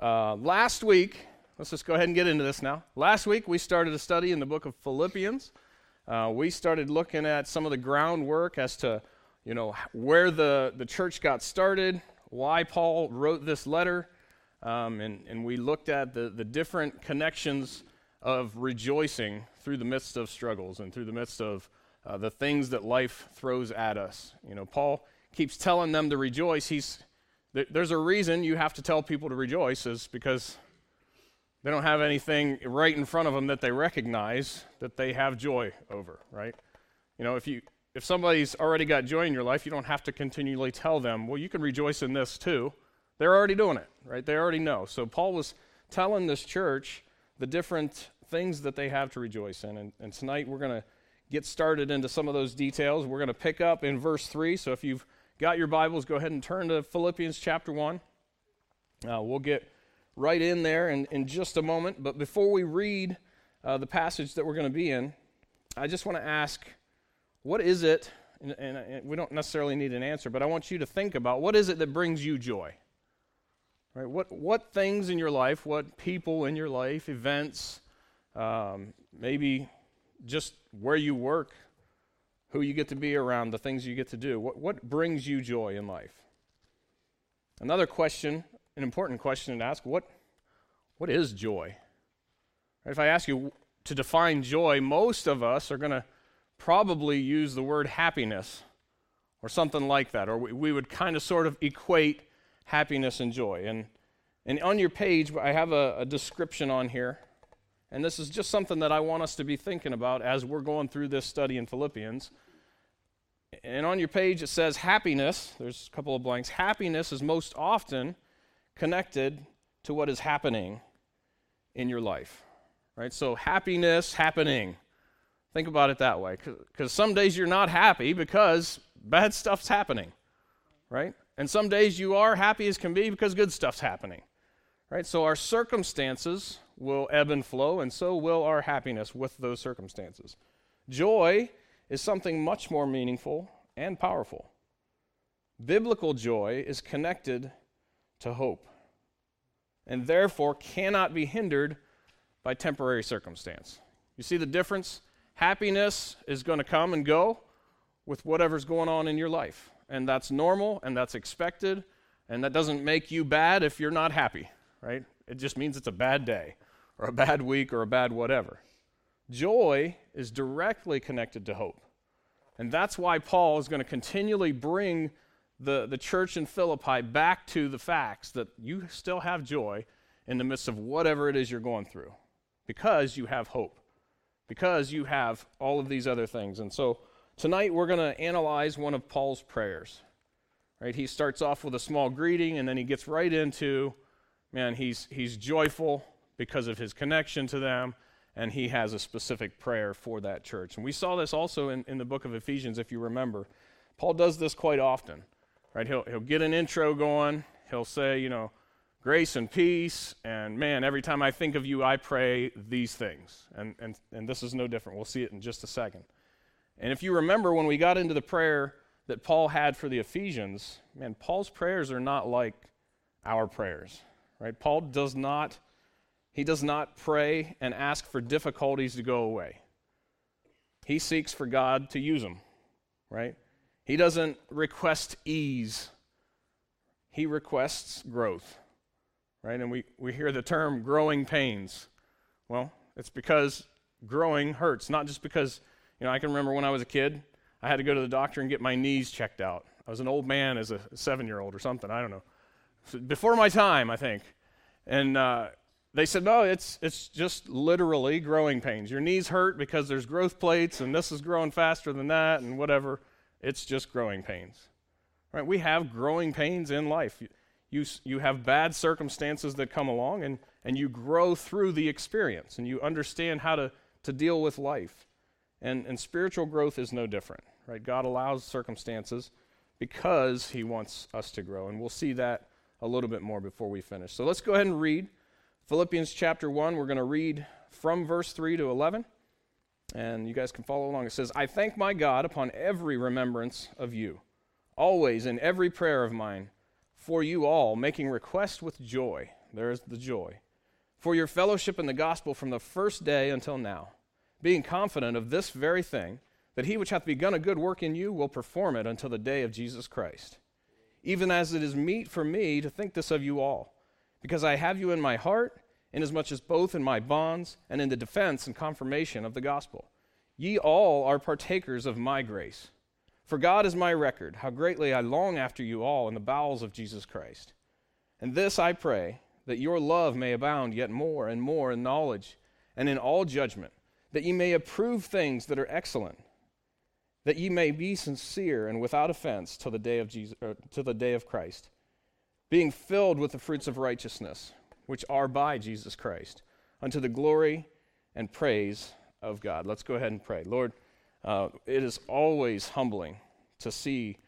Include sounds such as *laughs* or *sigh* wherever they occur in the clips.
Uh, last week, let's just go ahead and get into this now. Last week, we started a study in the book of Philippians. Uh, we started looking at some of the groundwork as to, you know, where the, the church got started, why Paul wrote this letter, um, and, and we looked at the, the different connections of rejoicing through the midst of struggles and through the midst of uh, the things that life throws at us. You know, Paul keeps telling them to rejoice. He's, there's a reason you have to tell people to rejoice, is because they don't have anything right in front of them that they recognize that they have joy over, right? You know, if you if somebody's already got joy in your life, you don't have to continually tell them, well, you can rejoice in this too. They're already doing it, right? They already know. So Paul was telling this church the different things that they have to rejoice in. And, and tonight we're going to get started into some of those details. We're going to pick up in verse 3. So if you've got your Bibles, go ahead and turn to Philippians chapter 1. Uh, we'll get right in there in, in just a moment. But before we read uh, the passage that we're going to be in, I just want to ask what is it, and, and, and we don't necessarily need an answer, but I want you to think about what is it that brings you joy? Right? What, what things in your life, what people in your life, events, um, maybe just where you work, who you get to be around, the things you get to do. What, what brings you joy in life? Another question, an important question to ask what, what is joy? If I ask you to define joy, most of us are going to probably use the word happiness or something like that, or we, we would kind of sort of equate happiness and joy. And, and on your page, I have a, a description on here and this is just something that I want us to be thinking about as we're going through this study in Philippians. And on your page it says happiness, there's a couple of blanks. Happiness is most often connected to what is happening in your life. Right? So happiness happening. Think about it that way because some days you're not happy because bad *laughs* stuff's happening. Right? And some days you are happy as can be because good stuff's happening. Right? So our circumstances will ebb and flow, and so will our happiness with those circumstances. Joy is something much more meaningful and powerful. Biblical joy is connected to hope, and therefore cannot be hindered by temporary circumstance. You see the difference? Happiness is going to come and go with whatever's going on in your life. And that's normal and that's expected. And that doesn't make you bad if you're not happy, right? It just means it's a bad day or a bad week or a bad whatever. Joy is directly connected to hope. And that's why Paul is going to continually bring the, the church in Philippi back to the facts that you still have joy in the midst of whatever it is you're going through because you have hope, because you have all of these other things. And so tonight we're going to analyze one of Paul's prayers. Right? He starts off with a small greeting and then he gets right into man, he's, he's joyful because of his connection to them, and he has a specific prayer for that church. And we saw this also in, in the book of Ephesians, if you remember. Paul does this quite often, right? He'll, he'll get an intro going, he'll say, you know, grace and peace, and man, every time I think of you, I pray these things. And, and, and this is no different. We'll see it in just a second. And if you remember when we got into the prayer that Paul had for the Ephesians, man, Paul's prayers are not like our prayers, right? Paul does not he does not pray and ask for difficulties to go away. He seeks for God to use them, right? He doesn't request ease, he requests growth, right? And we, we hear the term growing pains. Well, it's because growing hurts, not just because, you know, I can remember when I was a kid, I had to go to the doctor and get my knees checked out. I was an old man as a seven year old or something, I don't know. Before my time, I think. And, uh, they said, no, it's, it's just literally growing pains. Your knees hurt because there's growth plates and this is growing faster than that and whatever. It's just growing pains. Right? We have growing pains in life. You, you have bad circumstances that come along and, and you grow through the experience and you understand how to, to deal with life. And, and spiritual growth is no different. Right? God allows circumstances because he wants us to grow. And we'll see that a little bit more before we finish. So let's go ahead and read Philippians chapter 1, we're going to read from verse 3 to 11. And you guys can follow along. It says, I thank my God upon every remembrance of you, always in every prayer of mine, for you all, making request with joy There's the joy. For your fellowship in the gospel from the first day until now, being confident of this very thing, that he which hath begun a good work in you will perform it until the day of Jesus Christ. Even as it is meet for me to think this of you all, because I have you in my heart, inasmuch as both in my bonds and in the defense and confirmation of the gospel. Ye all are partakers of my grace. For God is my record, how greatly I long after you all in the bowels of Jesus Christ. And this I pray, that your love may abound yet more and more in knowledge and in all judgment, that ye may approve things that are excellent, that ye may be sincere and without offense till the day of Jesus, uh, till the day of Christ, being filled with the fruits of righteousness, which are by Jesus Christ, unto the glory and praise of God. Let's go ahead and pray. Lord, uh, it is always humbling to see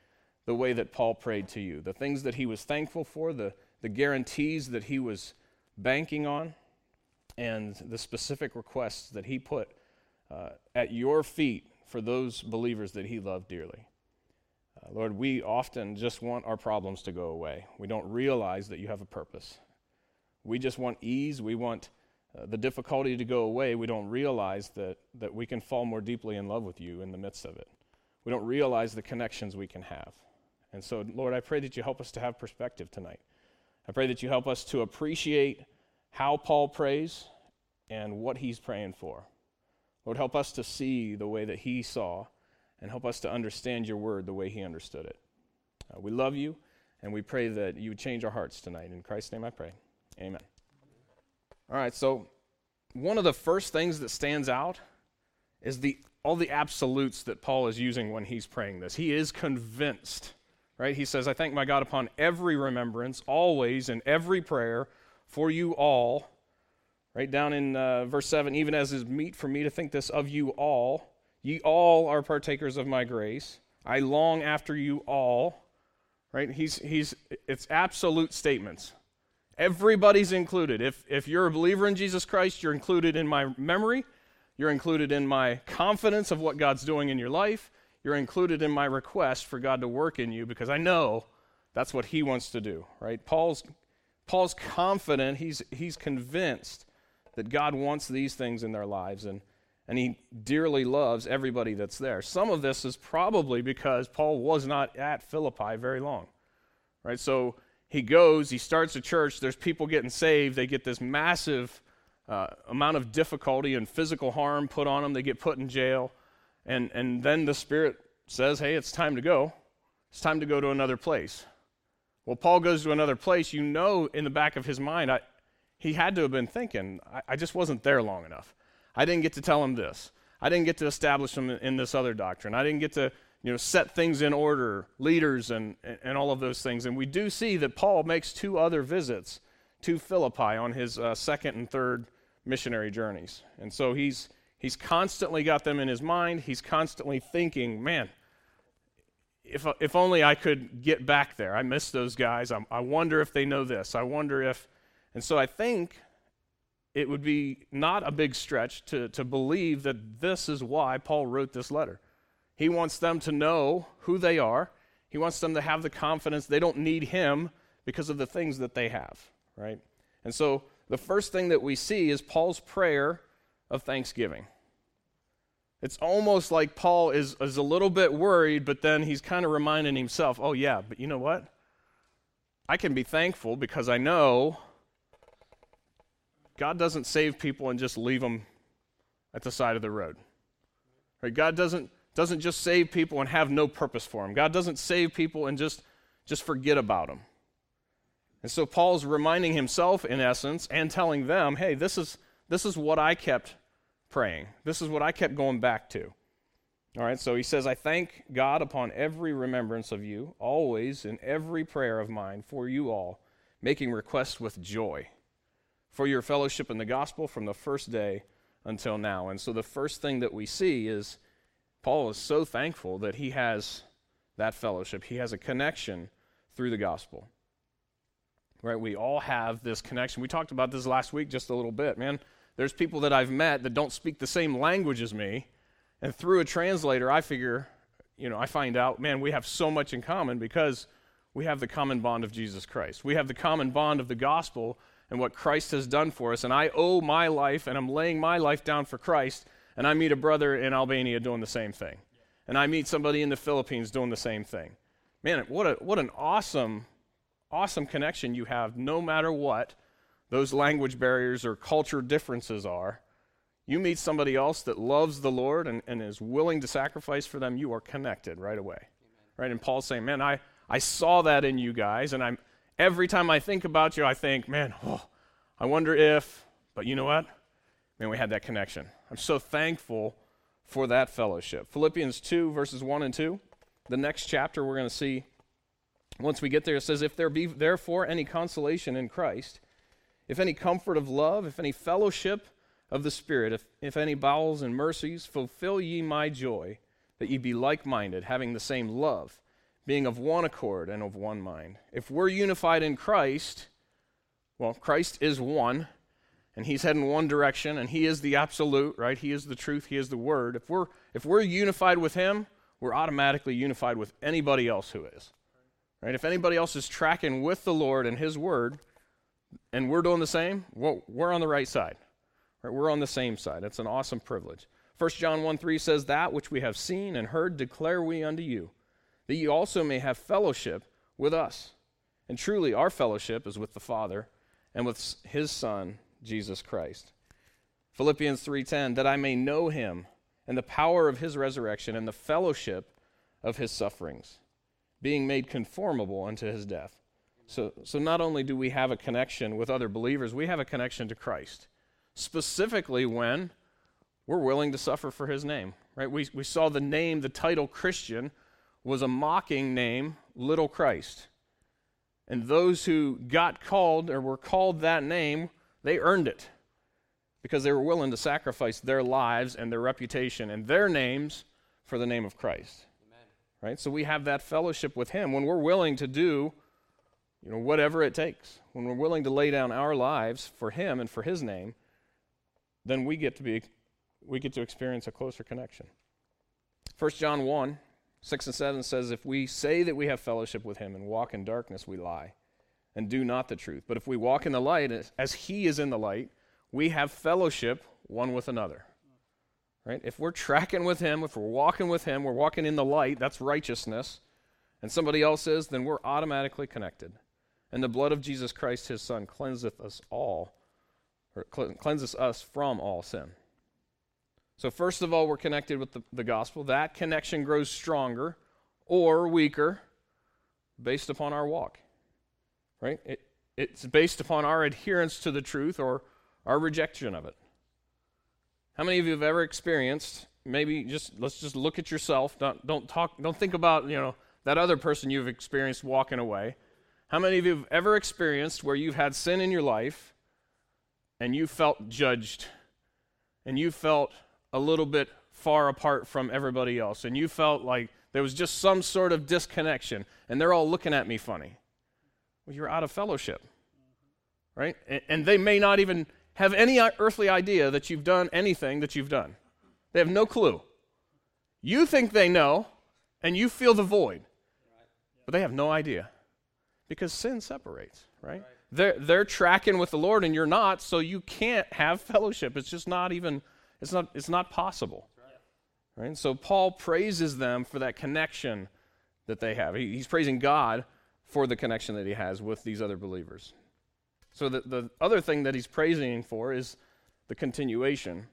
the way that Paul prayed to you, the things that he was thankful for, the, the guarantees that he was banking on, and the specific requests that he put uh, at your feet for those believers that he loved dearly. Uh, Lord, we often just want our problems to go away. We don't realize that you have a purpose. We just want ease. We want uh, the difficulty to go away, we don't realize that, that we can fall more deeply in love with you in the midst of it. We don't realize the connections we can have. And so, Lord, I pray that you help us to have perspective tonight. I pray that you help us to appreciate how Paul prays and what he's praying for. Lord, help us to see the way that he saw and help us to understand your word the way he understood it. Uh, we love you, and we pray that you would change our hearts tonight. In Christ's name I pray. Amen. All right, so one of the first things that stands out is the all the absolutes that Paul is using when he's praying this. He is convinced, right? He says, I thank my God upon every remembrance, always in every prayer for you all. Right down in uh, verse 7, even as is meet for me to think this of you all. Ye all are partakers of my grace. I long after you all. Right? He's, he's, it's absolute statements. Everybody's included. If, if you're a believer in Jesus Christ, you're included in my memory. You're included in my confidence of what God's doing in your life. You're included in my request for God to work in you because I know that's what he wants to do, right? Paul's, Paul's confident, he's, he's convinced that God wants these things in their lives and, and he dearly loves everybody that's there. Some of this is probably because Paul was not at Philippi very long, right? So he goes, he starts a church, there's people getting saved, they get this massive uh, amount of difficulty and physical harm put on them, they get put in jail, and, and then the Spirit says, hey, it's time to go. It's time to go to another place. Well, Paul goes to another place, you know, in the back of his mind, I, he had to have been thinking, I, I, just wasn't there long enough. I didn't get to tell him this. I didn't get to establish him in, this other doctrine. I didn't get to you know, set things in order, leaders, and, and all of those things. And we do see that Paul makes two other visits to Philippi on his uh, second and third missionary journeys. And so he's, he's constantly got them in his mind. He's constantly thinking, man, if, if only I could get back there. I miss those guys. I, I wonder if they know this. I wonder if. And so I think it would be not a big stretch to, to believe that this is why Paul wrote this letter. He wants them to know who they are. He wants them to have the confidence they don't need him because of the things that they have, right? And so the first thing that we see is Paul's prayer of thanksgiving. It's almost like Paul is, is a little bit worried, but then he's kind of reminding himself, oh, yeah, but you know what? I can be thankful because I know God doesn't save people and just leave them at the side of the road. Right? God doesn't doesn't just save people and have no purpose for them. God doesn't save people and just, just forget about them. And so Paul's reminding himself, in essence, and telling them, hey, this is, this is what I kept praying. This is what I kept going back to. All right, so he says, I thank God upon every remembrance of you, always in every prayer of mine for you all, making request with joy for your fellowship in the gospel from the first day until now. And so the first thing that we see is Paul is so thankful that he has that fellowship. He has a connection through the gospel. Right? We all have this connection. We talked about this last week just a little bit, man. There's people that I've met that don't speak the same language as me, and through a translator, I figure, you know, I find out, man, we have so much in common because we have the common bond of Jesus Christ. We have the common bond of the gospel, and what Christ has done for us, and I owe my life and I'm laying my life down for Christ, and I meet a brother in Albania doing the same thing, and I meet somebody in the Philippines doing the same thing. Man, what, a, what an awesome, awesome connection you have, no matter what those language barriers or culture differences are. You meet somebody else that loves the Lord and, and is willing to sacrifice for them, you are connected right away. Amen. Right? And Paul's saying, Man, I, I saw that in you guys, and I'm every time I think about you, I think, man, oh, I wonder if, but you know what? Man, we had that connection. I'm so thankful for that fellowship. Philippians 2, verses 1 and 2. The next chapter we're going to see, once we get there, it says, If there be therefore any consolation in Christ, if any comfort of love, if any fellowship of the Spirit, if, if any bowels and mercies, fulfill ye my joy, that ye be like minded, having the same love being of one accord and of one mind. If we're unified in Christ, well, Christ is one, and he's heading one direction, and he is the absolute, right? He is the truth, he is the word. If we're if we're unified with him, we're automatically unified with anybody else who is. Right? If anybody else is tracking with the Lord and his word, and we're doing the same, well, we're on the right side. Right? We're on the same side. It's an awesome privilege. 1 John 1 3 says, That which we have seen and heard declare we unto you that you also may have fellowship with us. And truly, our fellowship is with the Father and with his Son, Jesus Christ. Philippians 3:10 that I may know him and the power of his resurrection and the fellowship of his sufferings being made conformable unto his death. So so not only do we have a connection with other believers, we have a connection to Christ. Specifically when we're willing to suffer for his name, right? We we saw the name, the title Christian was a mocking name, Little Christ. And those who got called or were called that name, they earned it because they were willing to sacrifice their lives and their reputation and their names for the name of Christ. Amen. Right? So we have that fellowship with him when we're willing to do you know whatever it takes. When we're willing to lay down our lives for him and for his name, then we get to be we get to experience a closer connection. 1 John 1 6 and 7 says, If we say that we have fellowship with him and walk in darkness, we lie and do not the truth. But if we walk in the light, as he is in the light, we have fellowship one with another. Right? If we're tracking with him, if we're walking with him, we're walking in the light, that's righteousness, and somebody else is, then we're automatically connected. And the blood of Jesus Christ, his son, cleanseth us all, or cleanses us from all sin. So, first of all, we're connected with the, the gospel. That connection grows stronger or weaker based upon our walk, right? It, it's based upon our adherence to the truth or our rejection of it. How many of you have ever experienced, maybe just let's just look at yourself, don't, don't talk, don't think about, you know, that other person you've experienced walking away. How many of you have ever experienced where you've had sin in your life and you felt judged and you felt a little bit far apart from everybody else, and you felt like there was just some sort of disconnection, and they're all looking at me funny. Well, you're out of fellowship, right? And, and they may not even have any earthly idea that you've done anything that you've done. They have no clue. You think they know, and you feel the void, but they have no idea because sin separates, right? They're, they're tracking with the Lord, and you're not, so you can't have fellowship. It's just not even it's not, it's not possible. Right? So Paul praises them for that connection that they have. He, he's praising God for the connection that he has with these other believers. So the, the other thing that he's praising for is the continuation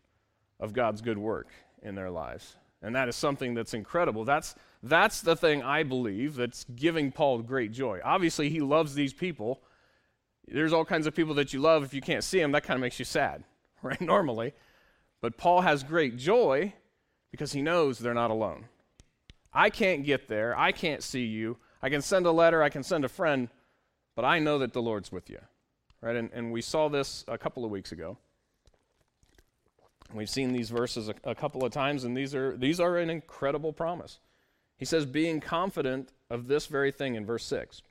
of God's good work in their lives. And that is something that's incredible. That's, that's the thing I believe that's giving Paul great joy. Obviously, he loves these people. There's all kinds of people that you love. If you can't see them, that kind of makes you sad, *laughs* right? Normally. But Paul has great joy because he knows they're not alone. I can't get there. I can't see you. I can send a letter, I can send a friend, but I know that the Lord's with you. Right? And, and we saw this a couple of weeks ago. We've seen these verses a, a couple of times, and these are, these are an incredible promise. He says, being confident of this very thing in verse 6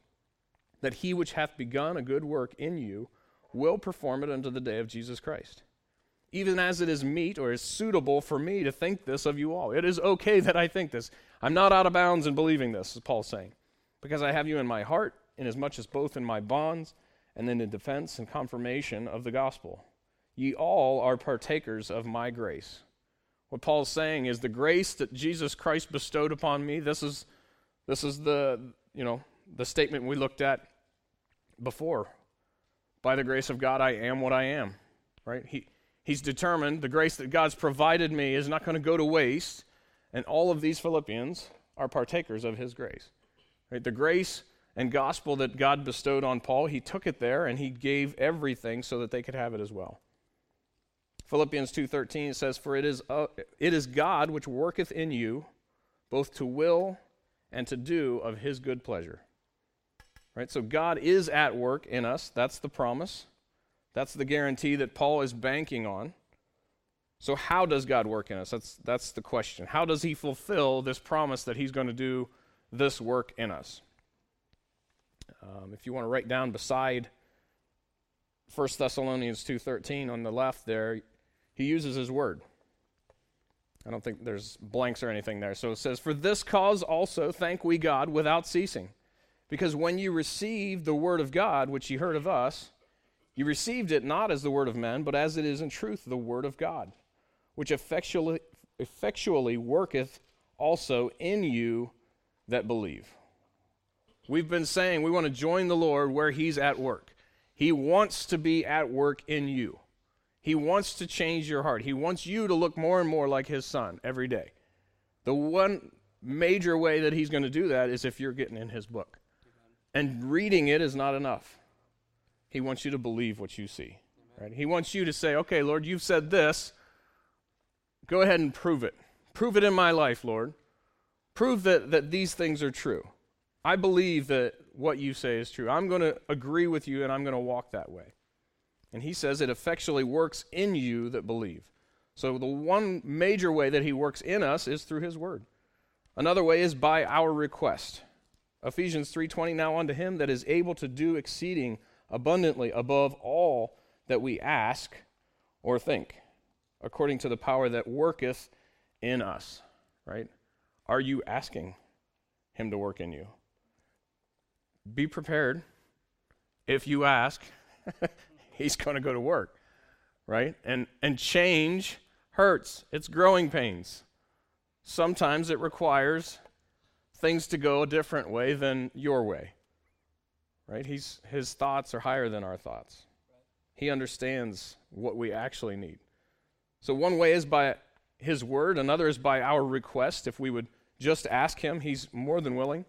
that he which hath begun a good work in you will perform it unto the day of Jesus Christ even as it is meet or is suitable for me to think this of you all. It is okay that I think this. I'm not out of bounds in believing this, as Paul's saying, because I have you in my heart, inasmuch as both in my bonds and in the defense and confirmation of the gospel. Ye all are partakers of my grace. What Paul's saying is the grace that Jesus Christ bestowed upon me, this is this is the, you know, the statement we looked at before. By the grace of God I am what I am. Right? He he's determined the grace that God's provided me is not going to go to waste, and all of these Philippians are partakers of his grace. Right? The grace and gospel that God bestowed on Paul, he took it there and he gave everything so that they could have it as well. Philippians 2:13 says for it is uh, it is God which worketh in you both to will and to do of his good pleasure. Right? So God is at work in us. That's the promise. That's the guarantee that Paul is banking on. So how does God work in us? That's that's the question. How does he fulfill this promise that he's going to do this work in us? Um, if you want to write down beside 1 Thessalonians 2:13 on the left there, he uses his word. I don't think there's blanks or anything there. So it says, "For this cause also thank we God without ceasing, because when you received the word of God, which you heard of us, you received it not as the word of men, but as it is in truth the word of God, which effectually, effectually worketh also in you that believe." We've been saying we want to join the Lord where He's at work. He wants to be at work in you. He wants to change your heart. He wants you to look more and more like His Son every day. The one major way that He's going to do that is if you're getting in His book. And reading it is not enough. He wants you to believe what you see. Right? He wants you to say, okay, Lord, you've said this. Go ahead and prove it. Prove it in my life, Lord. Prove that, that these things are true. I believe that what you say is true. I'm going to agree with you and I'm going to walk that way. And he says it effectually works in you that believe. So the one major way that he works in us is through his word. Another way is by our request. Ephesians 3:20 now unto him that is able to do exceeding abundantly above all that we ask or think according to the power that worketh in us, right? Are you asking him to work in you? be prepared. If you ask, *laughs* he's going to go to work, right? And, and change hurts, it's growing pains. Sometimes it requires things to go a different way than your way, right? He's, his thoughts are higher than our thoughts. He understands what we actually need. So, one way is by his word, another is by our request. If we would just ask him, he's more than willing.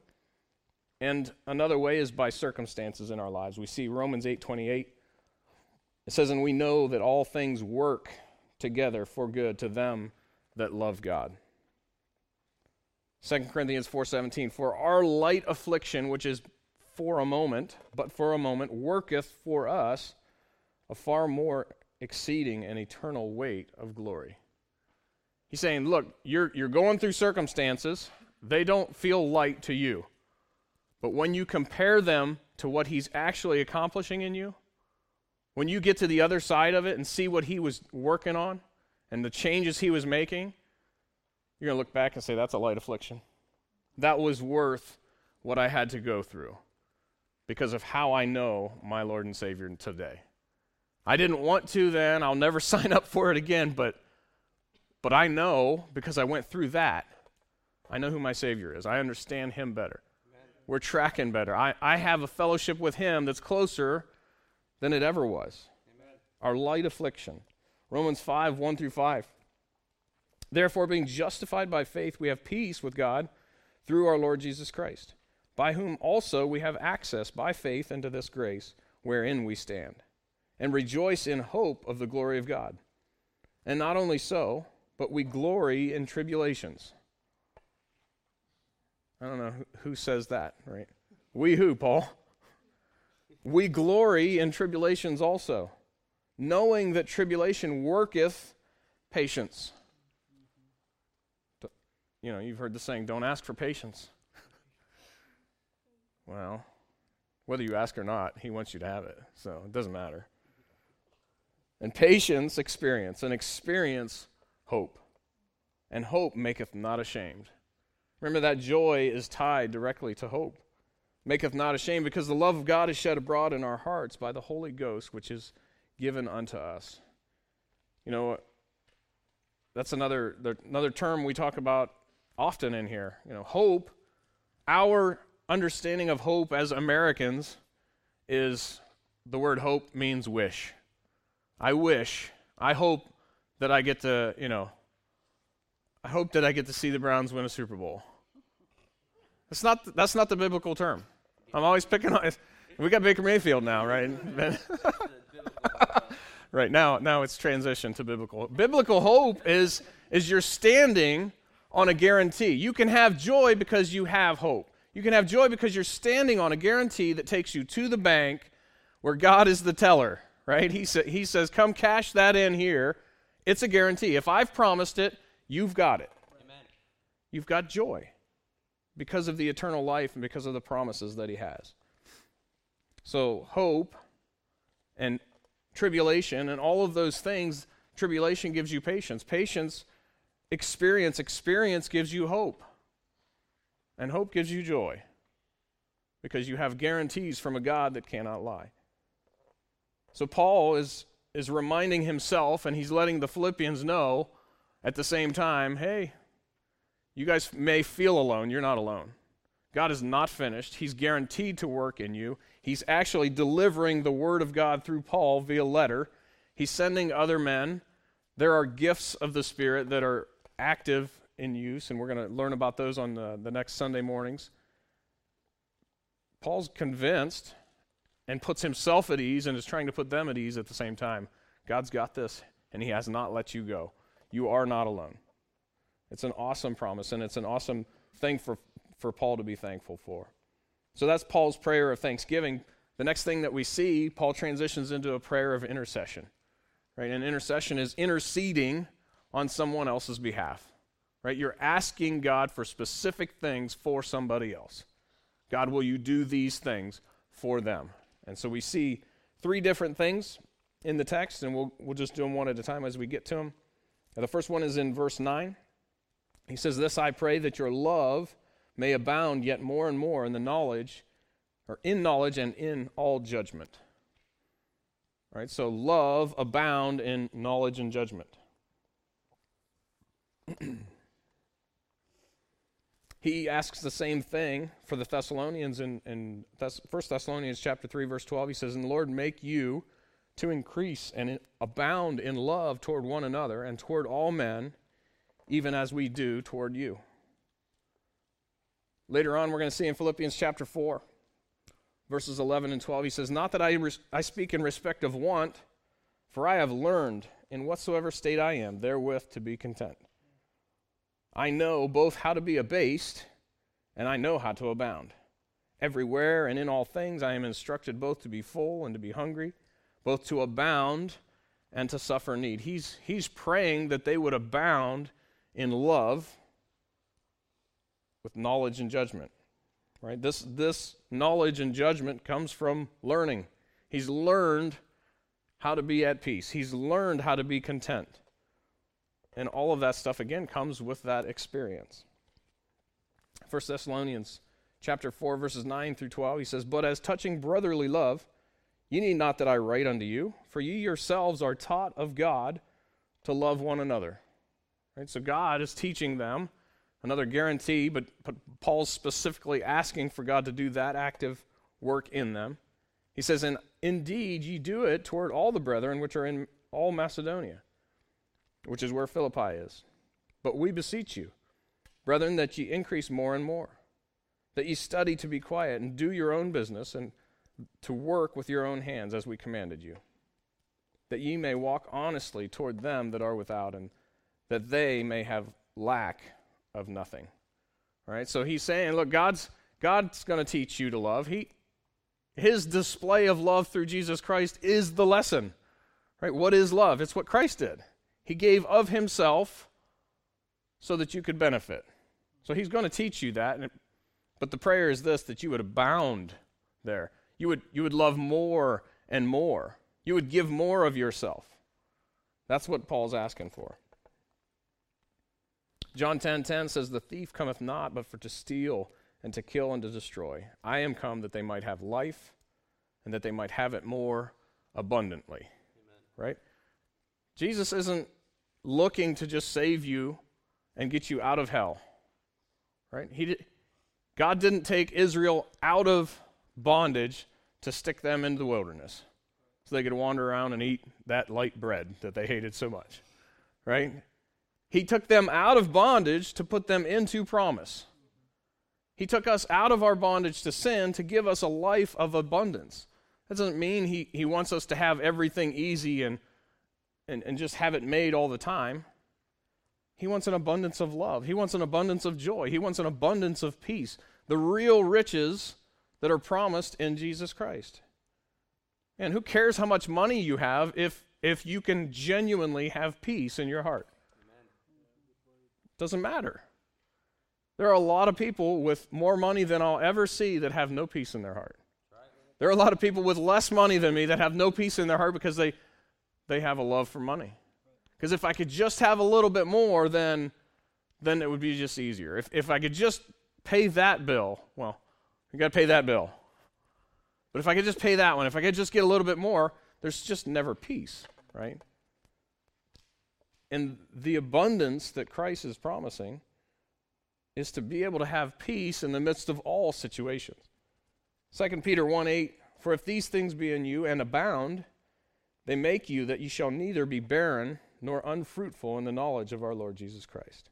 And another way is by circumstances in our lives. We see Romans 8:28. It says, "And we know that all things work together for good to them that love God." 2 Corinthians 4:17 For our light affliction which is for a moment but for a moment worketh for us a far more exceeding and eternal weight of glory. He's saying, look, you're you're going through circumstances, they don't feel light to you. But when you compare them to what he's actually accomplishing in you, when you get to the other side of it and see what he was working on and the changes he was making, you're going to look back and say, that's a light affliction. That was worth what I had to go through because of how I know my Lord and Savior today. I didn't want to then, I'll never *laughs* sign up for it again, but but I know because I went through that. I know who my Savior is. I understand him better we're tracking better. I, I have a fellowship with Him that's closer than it ever was. Amen. Our light affliction. Romans 5 1 through 5. Therefore, being justified by faith, we have peace with God through our Lord Jesus Christ, by whom also we have access by faith into this grace wherein we stand, and rejoice in hope of the glory of God. And not only so, but we glory in tribulations I don't know who, says that, right? We who, Paul? We glory in tribulations also, knowing that tribulation worketh patience. You know, you've heard the saying, don't ask for patience. Well, whether you ask or not, he wants you to have it, so it doesn't matter. And patience, experience, and experience, hope. And hope maketh not ashamed. Remember that joy is tied directly to hope. maketh not ashamed, because the love of God is shed abroad in our hearts by the Holy Ghost, which is given unto us. You know, that's another another term we talk about often in here. You know, hope. Our understanding of hope as Americans is the word hope means wish. I wish. I hope that I get to, you know, I hope that I get to see the Browns win a Super Bowl. That's not that's not the biblical term. I'm always picking on. We got Baker Mayfield now, right? *laughs* right now, now it's transition to biblical. Biblical hope is is you're standing on a guarantee. You can have joy because you have hope. You can have joy because you're standing on a guarantee that takes you to the bank where God is the teller, right? He, sa- he says, Come cash that in here. It's a guarantee. If I've promised it, you've got it. Amen. You've got joy because of the eternal life and because of the promises that He has. So, hope and tribulation and all of those things, tribulation gives you patience. Patience, experience, experience gives you hope. And hope gives you joy because you have guarantees from a God that cannot lie. So, Paul is, is reminding himself and he's letting the Philippians know at the same time hey, you guys may feel alone. You're not alone. God is not finished. He's guaranteed to work in you. He's actually delivering the word of God through Paul via letter. He's sending other men. There are gifts of the Spirit that are active in use, and we're going to learn about those on the, the next Sunday mornings. Paul's convinced and puts himself at ease and is trying to put them at ease at the same time. God's got this, and he has not let you go. You are not alone. It's an awesome promise, and it's an awesome thing for, for Paul to be thankful for. So that's Paul's prayer of thanksgiving. The next thing that we see, Paul transitions into a prayer of intercession. Right? And intercession is interceding on someone else's behalf. Right? You're asking God for specific things for somebody else. God, will you do these things for them? And so we see three different things in the text, and we'll, we'll just do them one at a time as we get to them. Now, the first one is in verse 9. He says, This I pray that your love may abound yet more and more in the knowledge, or in knowledge and in all judgment. All right, so love abound in knowledge and judgment. *clears throat* he asks the same thing for the Thessalonians in, in Thess- 1 Thessalonians chapter 3, verse 12. He says, And the Lord make you to increase and abound in love toward one another and toward all men even as we do toward you. Later on, we're going to see in Philippians chapter 4, verses 11 and 12, he says, Not that I, res- I speak in respect of want, for I have learned in whatsoever state I am, therewith to be content. I know both how to be abased, and I know how to abound. Everywhere and in all things I am instructed both to be full and to be hungry, both to abound and to suffer need. He's, he's praying that they would abound in love with knowledge and judgment. Right? This, this knowledge and judgment comes from learning. He's learned how to be at peace, he's learned how to be content. And all of that stuff, again, comes with that experience. 1 Thessalonians chapter 4, verses 9 through 12, he says, But as touching brotherly love, ye need not that I write unto you, for ye yourselves are taught of God to love one another. Right? So God is teaching them another guarantee, but, but Paul's specifically asking for God to do that active work in them. He says, And indeed ye do it toward all the brethren which are in all Macedonia, which is where Philippi is. But we beseech you, brethren, that ye increase more and more, that ye study to be quiet and do your own business and to work with your own hands as we commanded you, that ye may walk honestly toward them that are without and that they may have lack of nothing. All right? So he's saying, look, God's God's going to teach you to love. He his display of love through Jesus Christ is the lesson. Right? What is love? It's what Christ did. He gave of himself so that you could benefit. So he's going to teach you that, but the prayer is this that you would abound there. You would you would love more and more. You would give more of yourself. That's what Paul's asking for. John 10:10 10, 10 says the thief cometh not but for to steal and to kill and to destroy. I am come that they might have life and that they might have it more abundantly. Amen. Right? Jesus isn't looking to just save you and get you out of hell. Right? He did, God didn't take Israel out of bondage to stick them into the wilderness so they could wander around and eat that light bread that they hated so much. Right? He took them out of bondage to put them into promise. He took us out of our bondage to sin to give us a life of abundance. That doesn't mean he, he wants us to have everything easy and, and, and just have it made all the time. He wants an abundance of love. He wants an abundance of joy. He wants an abundance of peace. The real riches that are promised in Jesus Christ. And who cares how much money you have if, if you can genuinely have peace in your heart? Doesn't matter. There are a lot of people with more money than I'll ever see that have no peace in their heart. There are a lot of people with less money than me that have no peace in their heart because they, they have a love for money. Because if I could just have a little bit more, then, then it would be just easier. If, if I could just pay that bill, well, you got to pay that bill. But if I could just pay that one, if I could just get a little bit more, there's just never peace, right? And the abundance that Christ is promising is to be able to have peace in the midst of all situations. 2 Peter 1 8, for if these things be in you and abound, they make you that you shall neither be barren nor unfruitful in the knowledge of our Lord Jesus Christ.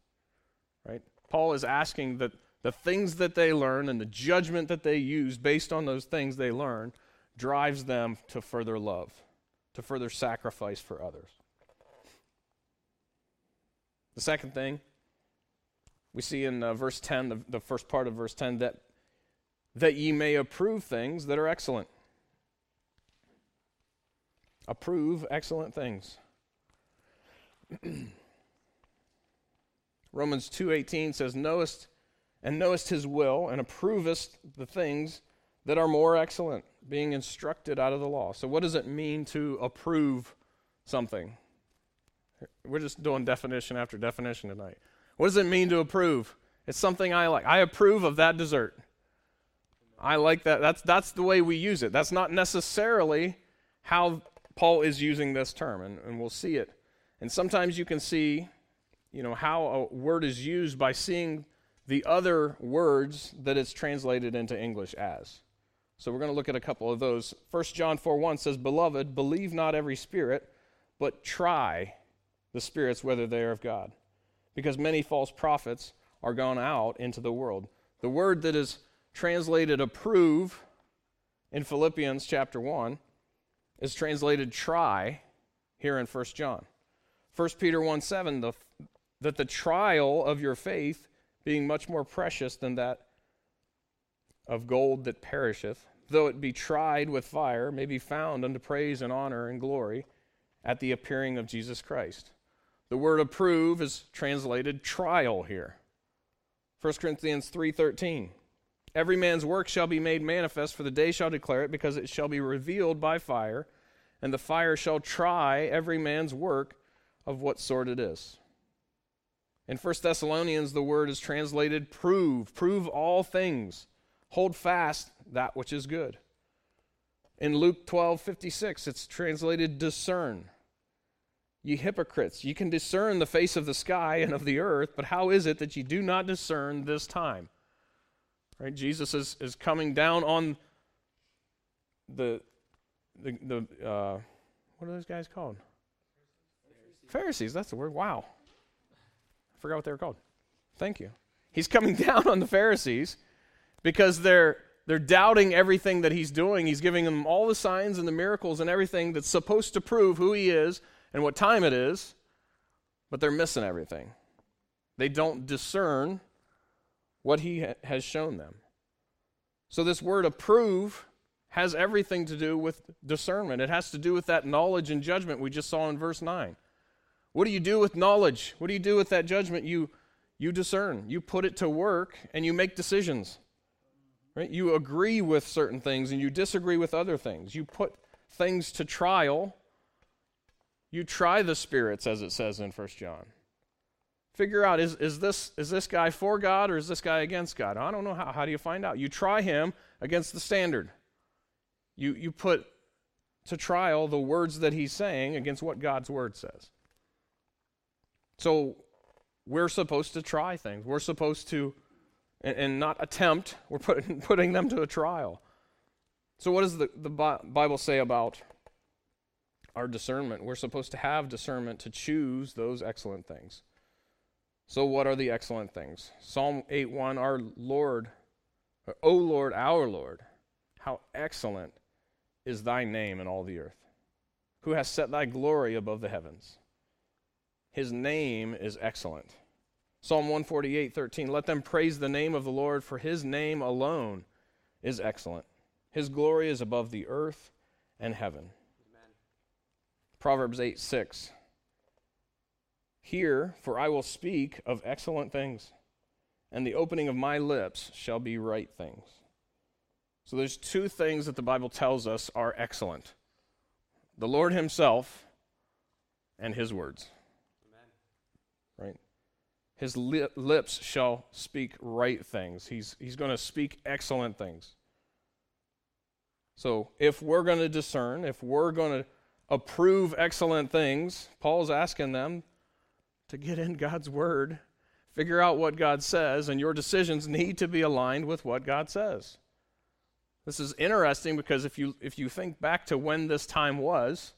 Right? Paul is asking that the things that they learn and the judgment that they use based on those things they learn drives them to further love, to further sacrifice for others. The second thing we see in uh, verse 10, the, the first part of verse 10, that, that ye may approve things that are excellent. Approve excellent things. *clears throat* Romans 2:18 says knowest and knowest his will and approvest the things that are more excellent being instructed out of the law. So what does it mean to approve something? We're just doing definition after definition tonight. What does it mean to approve? It's something I like. I approve of that dessert. I like that. That's, that's the way we use it. That's not necessarily how Paul is using this term, and, and we'll see it. And sometimes you can see, you know, how a word is used by seeing the other words that it's translated into English as. So we're going to look at a couple of those. 1 John 4 1 says, Beloved, believe not every spirit, but try the spirits whether they are of God because many false prophets are gone out into the world. The word that is translated approve in Philippians chapter 1 is translated try here in 1 John. 1 Peter 1 7, the, that the trial of your faith, being much more precious than that of gold that perisheth, though it be tried with fire, may be found unto praise and honor and glory at the appearing of Jesus Christ. The word approve is translated trial here. 1 Corinthians 3:13. Every man's work shall be made manifest for the day shall declare it because it shall be revealed by fire and the fire shall try every man's work of what sort it is. In 1 Thessalonians the word is translated prove, prove all things. Hold fast that which is good. In Luke 12:56 it's translated discern. Ye hypocrites, ye can discern the face of the sky and of the earth, but how is it that ye do not discern this time? Right? Jesus is, is coming down on the, the, the uh, what are those guys called? Pharisees. Pharisees, that's the word. Wow. I forgot what they were called. Thank you. He's coming *laughs* down on the Pharisees because they're they're doubting everything that he's doing. He's giving them all the signs and the miracles and everything that's supposed to prove who he is and what time it is, but they're missing everything. They don't discern what he ha- has shown them. So, this word approve has everything to do with discernment. It has to do with that knowledge and judgment we just saw in verse 9. What do you do with knowledge? What do you do with that judgment? You, you discern, you put it to work, and you make decisions. Right? You agree with certain things and you disagree with other things. You put things to trial you try the spirits, as it says in 1 John. Figure out is, is, this, is this guy for God or is this guy against God? I don't know how. How do you find out? You try him against the standard. You, you put to trial the words that he's saying against what God's word says. So we're supposed to try things. We're supposed to, and, and not attempt, *laughs* we're putting, *laughs* putting them to a trial. So, what does the, the Bible say about our discernment? We're supposed to have discernment to choose those excellent things. So, what are the excellent things? Psalm 8 1 Our Lord, O Lord, our Lord, how excellent is thy name in all the earth, who has set thy glory above the heavens. His name is excellent. Psalm 148, 13. Let them praise the name of the Lord, for his name alone is excellent. His glory is above the earth and heaven. Amen. Proverbs 8, 6. Hear, for I will speak of excellent things, and the opening of my lips shall be right things. So there's two things that the Bible tells us are excellent the Lord Himself and His words. Right? His li- lips shall speak right things. He's, he's going to speak excellent things. So if we're going to discern, if we're going to approve excellent things, Paul's asking them to get in God's word, figure out what God says, and your decisions need to be aligned with what God says. This is interesting because if you if you think back to when this time was,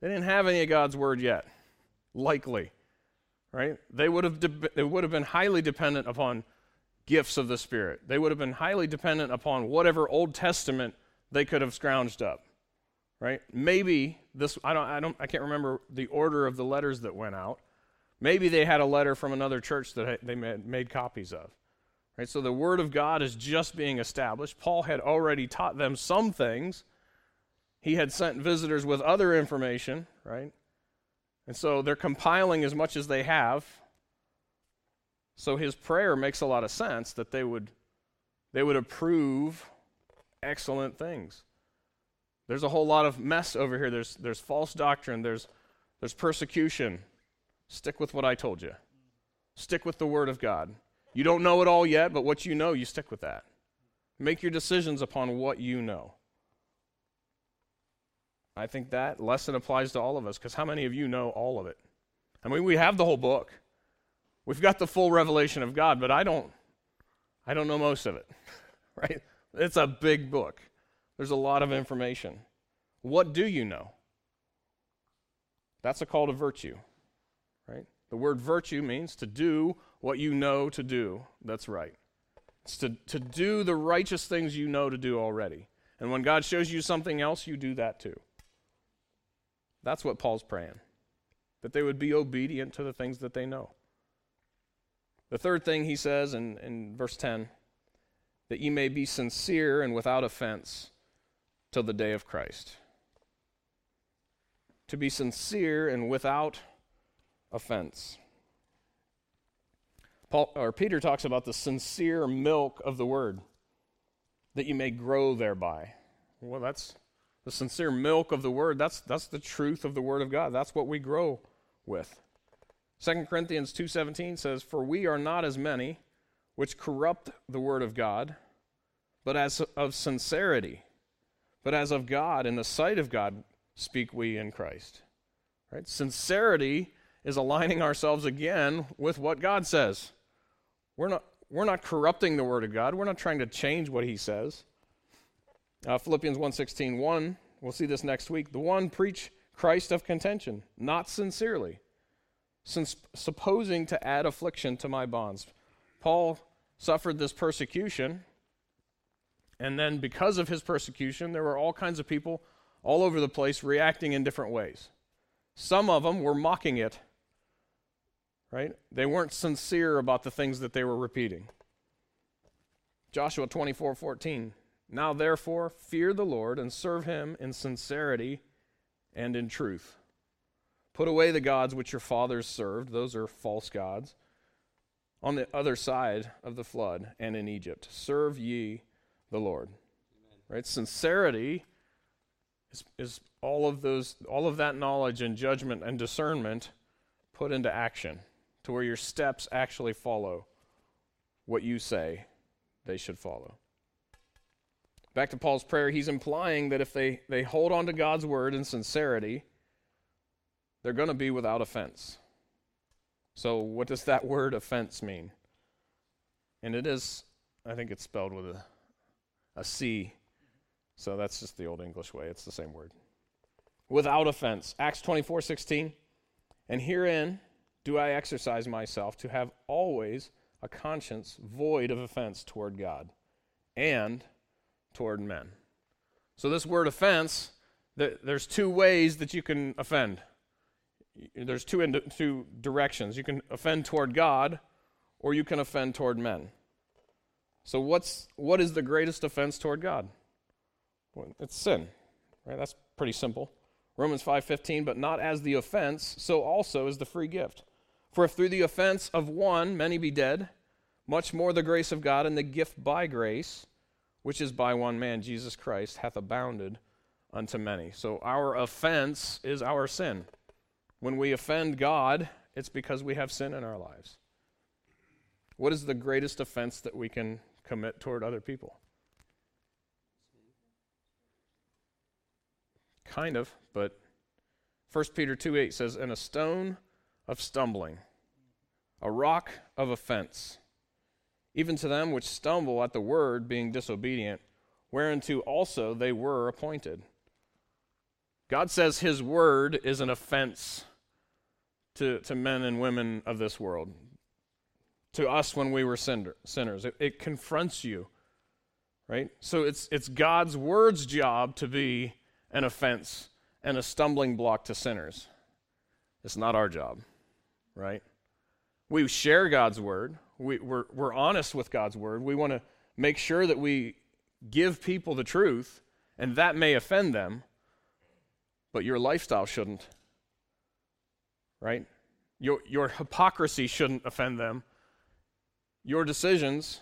they didn't have any of God's word yet. Likely right? They would have de- they would have been highly dependent upon gifts of the Spirit. They would have been highly dependent upon whatever Old Testament they could have scrounged up, right? Maybe this I don't I don't I can't remember the order of the letters that went out. Maybe they had a letter from another church that they made, copies of. Right? So the word of God is just being established. Paul had already taught them some things. He had sent visitors with other information, right? And so they're compiling as much as they have. So his prayer makes a lot of sense that they would they would approve excellent things. There's a whole lot of mess over here. There's there's false doctrine, there's there's persecution. Stick with what I told you. Stick with the word of God. You don't know it all yet, but what you know, you stick with that. Make your decisions upon what you know. I think that lesson applies to all of us because how many of you know all of it? I mean, we have the whole book. We've got the full revelation of God, but I don't I don't know most of it. *laughs* right? It's a big book. There's a lot of information. What do you know? That's a call to virtue. Right? The word virtue means to do what you know to do that's right. It's to, to do the righteous things you know to do already. And when God shows you something else, you do that too. That's what Paul's praying, that they would be obedient to the things that they know. The third thing he says in, in verse 10 that ye may be sincere and without offense till the day of Christ. To be sincere and without offense. Paul or Peter talks about the sincere milk of the word that you may grow thereby. Well, that's the sincere milk of the word, that's, that's the truth of the word of God. That's what we grow with. 2 Corinthians 2:17 says, "For we are not as many which corrupt the word of God, but as of sincerity, but as of God in the sight of God speak we in Christ." Right? Sincerity is aligning ourselves again with what God says. We're not we're not corrupting the word of God. We're not trying to change what he says. Uh, Philippians 1.16, 1, we'll see this next week. The one preach Christ of contention, not sincerely, since supposing to add affliction to my bonds. Paul suffered this persecution, and then because of his persecution, there were all kinds of people all over the place reacting in different ways. Some of them were mocking it, right? They weren't sincere about the things that they were repeating. Joshua 24 14. Now, therefore, fear the Lord and serve him in sincerity and in truth. Put away the gods which your fathers served, those are false gods, on the other side of the flood and in Egypt. Serve ye the Lord. Amen. Right? Sincerity is, is all of those all of that knowledge and judgment and discernment put into action, to where your steps actually follow what you say they should follow. Back to Paul's prayer, he's implying that if they, they hold on to God's word in sincerity, they're going to be without offense. So, what does that word offense mean? And it is, I think it's spelled with a, a C. So, that's just the old English way. It's the same word. Without offense. Acts 24 16. And herein do I exercise myself to have always a conscience void of offense toward God and toward men. So, this word offense, there's two ways that you can offend. There's two, in, two directions. You can offend toward God, or you can offend toward men. So, what's, what is the greatest offense toward God? Well, it's sin, right? That's pretty simple. Romans 5:15, but not as the offense, so also is the free gift. For if through the offense of one many be dead, much more the grace of God and the gift by grace which is by one man, Jesus Christ, hath abounded unto many. So our offense is our sin. When we offend God, it's because we have sin in our lives. What is the greatest offense that we can commit toward other people? Kind of, but 1 Peter 2 8 says, And a stone of stumbling, a rock of offense even to them which stumble at the word, being disobedient, whereunto also they were appointed. God says his word is an offense to, to men and women of this world, to us when we were sinners. It, it confronts you, right? So it's, it's God's word's job to be an offense and a stumbling block to sinners. It's not our job, right? We share God's word we, we're, we're honest with God's word. We want to make sure that we give people the truth, and that may offend them, but your lifestyle shouldn't. Right? Your, your hypocrisy shouldn't offend them. Your decisions,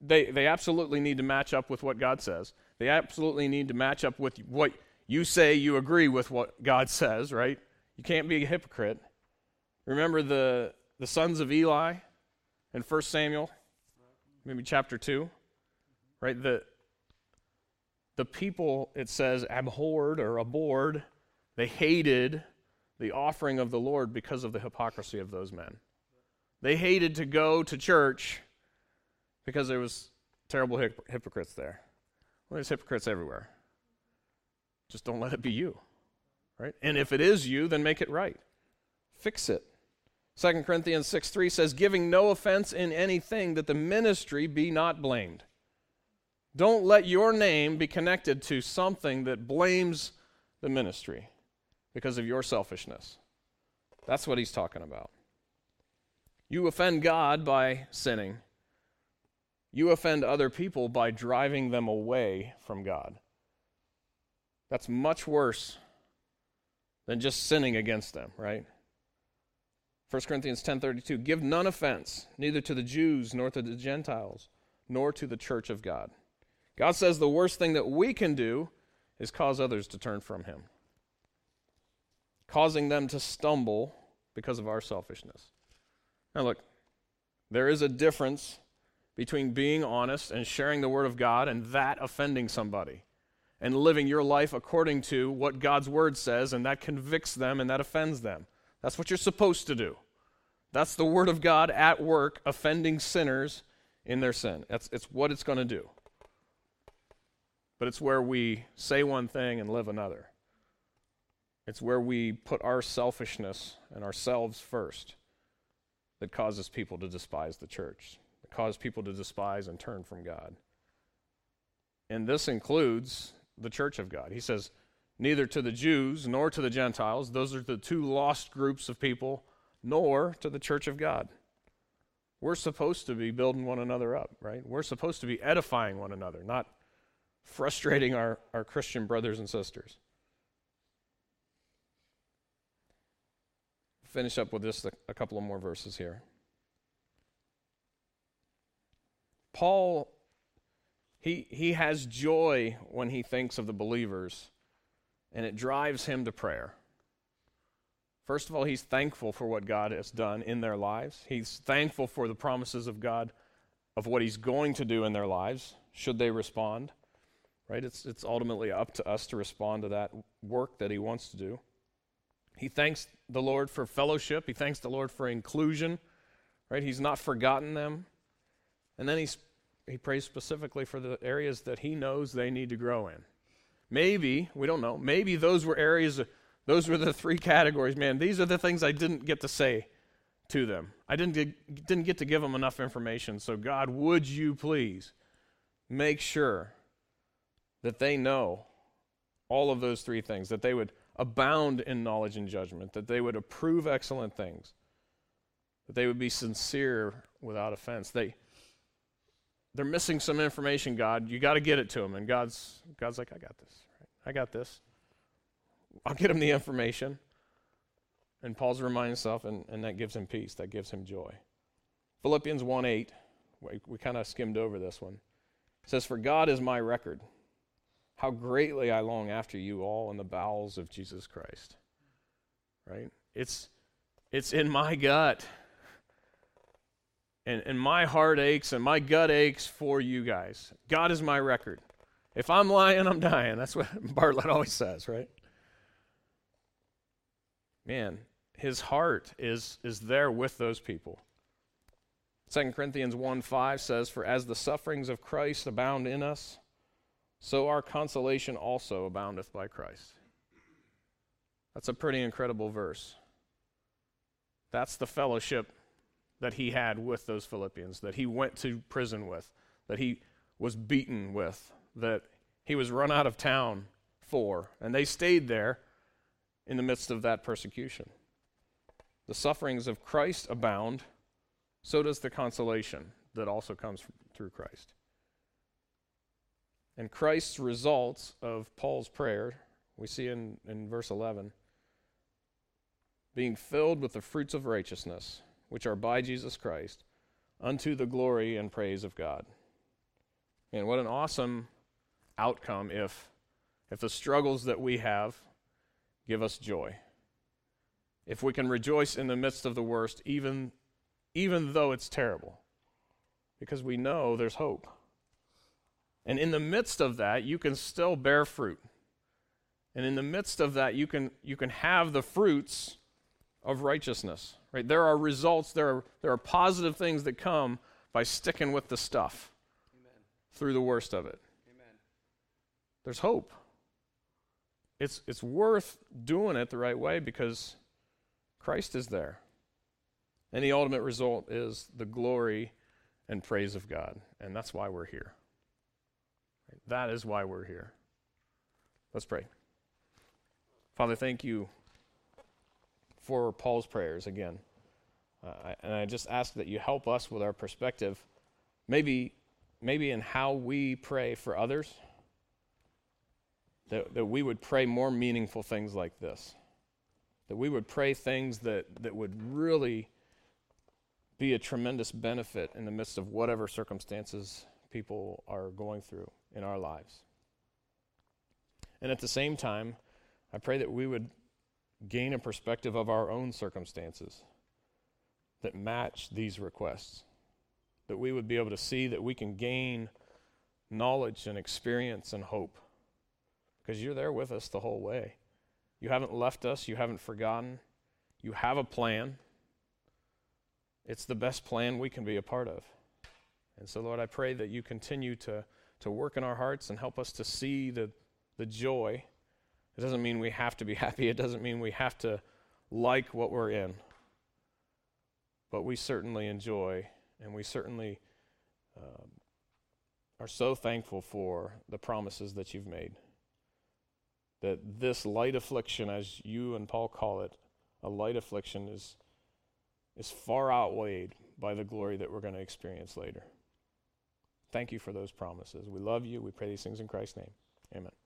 they, they absolutely need to match up with what God says. They absolutely need to match up with what you say you agree with what God says, right? You can't be a hypocrite. Remember the, the sons of Eli? in 1 Samuel, maybe chapter 2, right? The, the people, it says, abhorred or abhorred, they hated the offering of the Lord because of the hypocrisy of those men. They hated to go to church because there was terrible hypocrites there. Well, there's hypocrites everywhere. Just don't let it be you, right? And if it is you, then make it right. Fix it. 2 Corinthians 6 3 says, giving no offense in anything, that the ministry be not blamed. Don't let your name be connected to something that blames the ministry because of your selfishness. That's what he's talking about. You offend God by sinning. You offend other people by driving them away from God. That's much worse than just sinning against them, right? 1 Corinthians 10:32 Give none offense neither to the Jews nor to the Gentiles nor to the church of God. God says the worst thing that we can do is cause others to turn from him. Causing them to stumble because of our selfishness. Now look, there is a difference between being honest and sharing the word of God and that offending somebody and living your life according to what God's word says and that convicts them and that offends them. That's what you're supposed to do. That's the Word of God at work, offending sinners in their sin. That's it's what it's going to do. But it's where we say one thing and live another. It's where we put our selfishness and ourselves first that causes people to despise the church, that causes people to despise and turn from God. And this includes the church of God. He says, neither to the Jews nor to the Gentiles. Those are the two lost groups of people, nor to the church of God. We're supposed to be building one another up, right? We're supposed to be edifying one another, not frustrating our, our Christian brothers and sisters. Finish up with just a, couple of more verses here. Paul, he, he has joy when he thinks of the believers and it drives him to prayer. First of all, he's thankful for what God has done in their lives. He's thankful for the promises of God of what he's going to do in their lives, should they respond. Right? It's, it's ultimately up to us to respond to that work that he wants to do. He thanks the Lord for fellowship. He thanks the Lord for inclusion. Right? He's not forgotten them. And then he's, he prays specifically for the areas that he knows they need to grow in. Maybe, we don't know, maybe those were areas, those were the three categories. Man, these are the things I didn't get to say to them. I didn't get, didn't get to give them enough information. So, God, would you please make sure that they know all of those three things, that they would abound in knowledge and judgment, that they would approve excellent things, that they would be sincere without offense. They, they're missing some information, God. You got to get it to them. And God's, God's like, I got this. I got this. I'll get them the information. And Paul's reminding himself, and, and that gives him peace, that gives him joy. Philippians 1 8, we, we kind of skimmed over this one. It says, For God is my record, how greatly I long after you all in the bowels of Jesus Christ. Right? It's, it's in my gut. And, and my heart aches and my gut aches for you guys. God is my record. If I'm lying, I'm dying. That's what *laughs* Bartlett always says, right? Man, his heart is, is there with those people. 2 Corinthians 1 5 says, For as the sufferings of Christ abound in us, so our consolation also aboundeth by Christ. That's a pretty incredible verse. That's the fellowship that he had with those Philippians, that he went to prison with, that he was beaten with, that he was run out of town for. And they stayed there in the midst of that persecution the sufferings of Christ abound, so does the consolation that also comes from, through Christ. And Christ's results of Paul's prayer, we see in, in verse 11, being filled with the fruits of righteousness, which are by Jesus Christ, unto the glory and praise of God. And what an awesome outcome if, if the struggles that we have give us joy if we can rejoice in the midst of the worst, even, even though it's terrible, because we know there's hope. And in the midst of that, you can still bear fruit. And in the midst of that, you can, you can have the fruits of righteousness. Right? There are results, there are, there are positive things that come by sticking with the stuff Amen. through the worst of it. Amen. There's hope. It's, it's worth doing it the right way because Christ is there. And the ultimate result is the glory and praise of God. And that's why we're here. That is why we're here. Let's pray. Father, thank you for Paul's prayers again. Uh, and I just ask that you help us with our perspective, maybe, maybe in how we pray for others, that, that we would pray more meaningful things like this that we would pray things that, that would really be a tremendous benefit in the midst of whatever circumstances people are going through in our lives. And at the same time, I pray that we would gain a perspective of our own circumstances that match these requests. That we would be able to see that we can gain knowledge and experience and hope because you're there with us the whole way. You haven't left us, you haven't forgotten. You have a plan. It's the best plan we can be a part of. And so, Lord, I pray that you continue to, to work in our hearts and help us to see the, the joy. It doesn't mean we have to be *laughs* happy, it doesn't mean we have to like what we're in. But we certainly enjoy, and we certainly uh, are so thankful for the promises that you've made that this light affliction, as you and Paul call it, a light affliction, is, is far outweighed by the glory that we're going to experience later. Thank you for those promises. We love you. We pray these things in Christ's name. Amen.